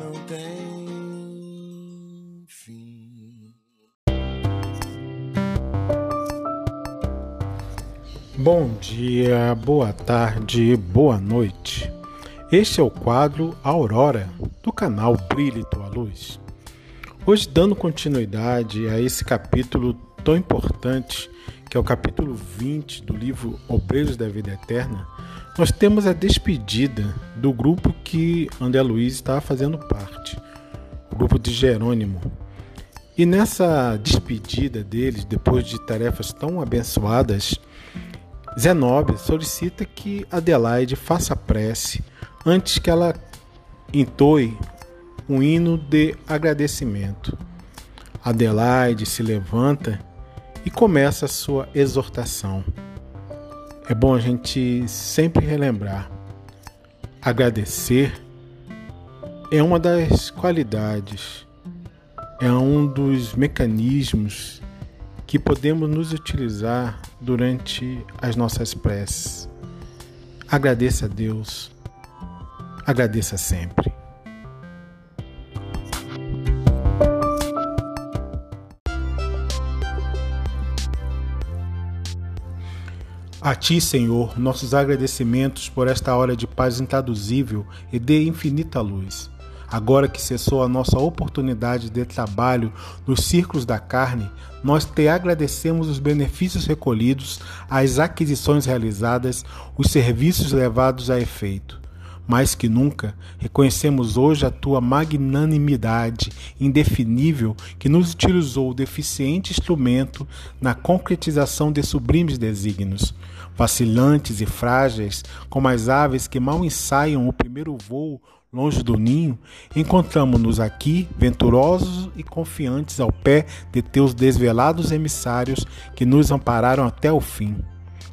não tem fim. Bom dia, boa tarde, boa noite. Este é o quadro Aurora do canal Brilhe Tua Luz. Hoje, dando continuidade a esse capítulo tão importante, que é o capítulo 20 do livro Obreiros da Vida Eterna, nós temos a despedida do grupo que André Luiz estava fazendo parte, o grupo de Jerônimo. E nessa despedida deles, depois de tarefas tão abençoadas, Zenobia solicita que Adelaide faça prece antes que ela entoe um hino de agradecimento. Adelaide se levanta e começa a sua exortação. É bom a gente sempre relembrar. Agradecer é uma das qualidades, é um dos mecanismos que podemos nos utilizar durante as nossas preces. Agradeça a Deus, agradeça sempre. A Ti, Senhor, nossos agradecimentos por esta hora de paz intraduzível e de infinita luz. Agora que cessou a nossa oportunidade de trabalho nos círculos da carne, nós te agradecemos os benefícios recolhidos, as aquisições realizadas, os serviços levados a efeito. Mais que nunca, reconhecemos hoje a tua magnanimidade indefinível que nos utilizou o deficiente instrumento na concretização de sublimes desígnios. Vacilantes e frágeis, como as aves que mal ensaiam o primeiro voo longe do ninho, encontramos-nos aqui, venturosos e confiantes ao pé de teus desvelados emissários que nos ampararam até o fim.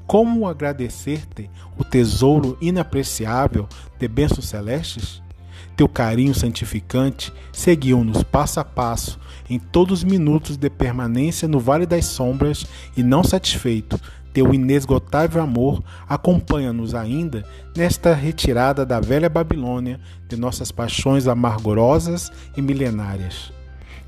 Como agradecer-te o tesouro inapreciável de bênçãos celestes? Teu carinho santificante seguiu-nos passo a passo em todos os minutos de permanência no Vale das Sombras e, não satisfeito, teu inesgotável amor acompanha-nos ainda nesta retirada da velha Babilônia de nossas paixões amargurosas e milenárias.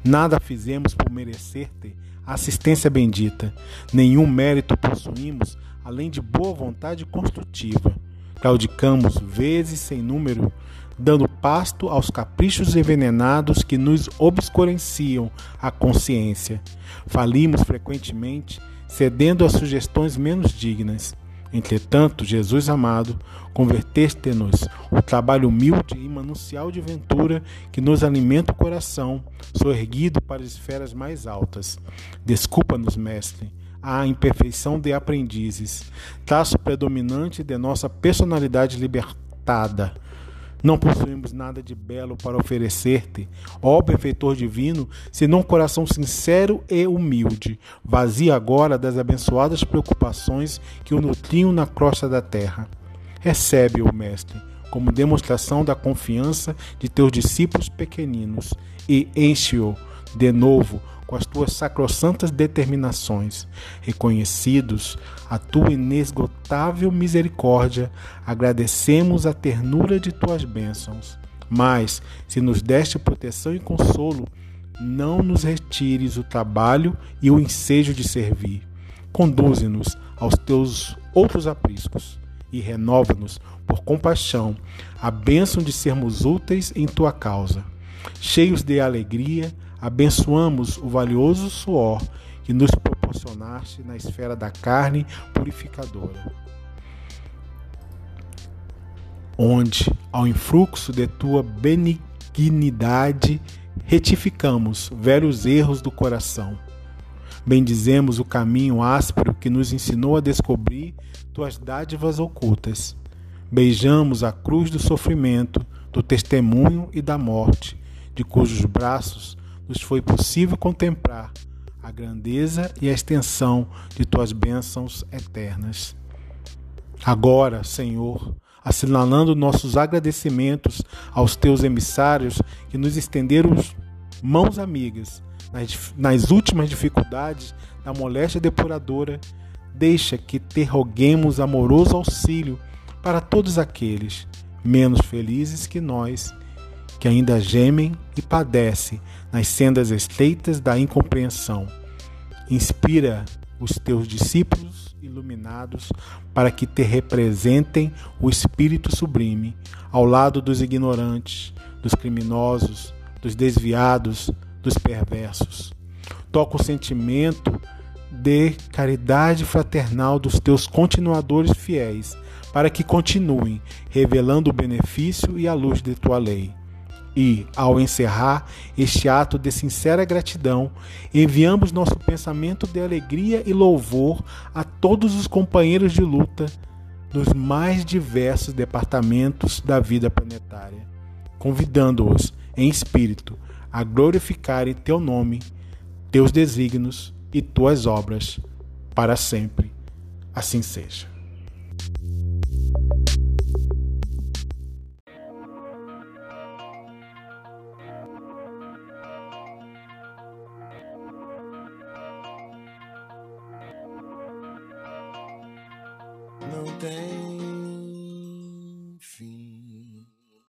Nada fizemos por merecer-te assistência bendita, nenhum mérito possuímos além de boa vontade construtiva. Claudicamos vezes sem número, dando pasto aos caprichos envenenados que nos obscurenciam a consciência. Falimos frequentemente, cedendo a sugestões menos dignas. Entretanto, Jesus amado, converteste-nos o trabalho humilde e manuncial de ventura que nos alimenta o coração, soerguido para as esferas mais altas. Desculpa-nos, Mestre, a imperfeição de aprendizes, traço predominante de nossa personalidade libertada. Não possuímos nada de belo para oferecer-te, ó benfeitor divino, senão um coração sincero e humilde, vazio agora das abençoadas preocupações que o nutriam na crosta da terra. Recebe-o, Mestre, como demonstração da confiança de teus discípulos pequeninos e enche-o de novo com as tuas sacrossantas determinações. Reconhecidos a tua inesgotável misericórdia, agradecemos a ternura de tuas bênçãos. Mas, se nos deste proteção e consolo, não nos retires o trabalho e o ensejo de servir. Conduze-nos aos teus outros apriscos e renova-nos por compaixão a bênção de sermos úteis em tua causa. Cheios de alegria, abençoamos o valioso suor que nos proporcionaste na esfera da carne purificadora, onde, ao influxo de tua benignidade, retificamos velhos erros do coração. Bendizemos o caminho áspero que nos ensinou a descobrir tuas dádivas ocultas. Beijamos a cruz do sofrimento, do testemunho e da morte, de cujos braços nos foi possível contemplar a grandeza e a extensão de tuas bênçãos eternas. Agora, Senhor, assinalando nossos agradecimentos aos teus emissários que nos estenderam mãos amigas nas, nas últimas dificuldades da moléstia depuradora, deixa que te roguemos amoroso auxílio para todos aqueles menos felizes que nós que ainda gemem e padecem nas sendas estreitas da incompreensão. Inspira os teus discípulos iluminados para que te representem o Espírito sublime ao lado dos ignorantes, dos criminosos, dos desviados, dos perversos. Toca o sentimento de caridade fraternal dos teus continuadores fiéis, para que continuem revelando o benefício e a luz de tua lei. E, ao encerrar este ato de sincera gratidão, enviamos nosso pensamento de alegria e louvor a todos os companheiros de luta nos mais diversos departamentos da vida planetária, convidando-os em espírito a glorificarem teu nome, teus desígnios e tuas obras para sempre. Assim seja. Não tem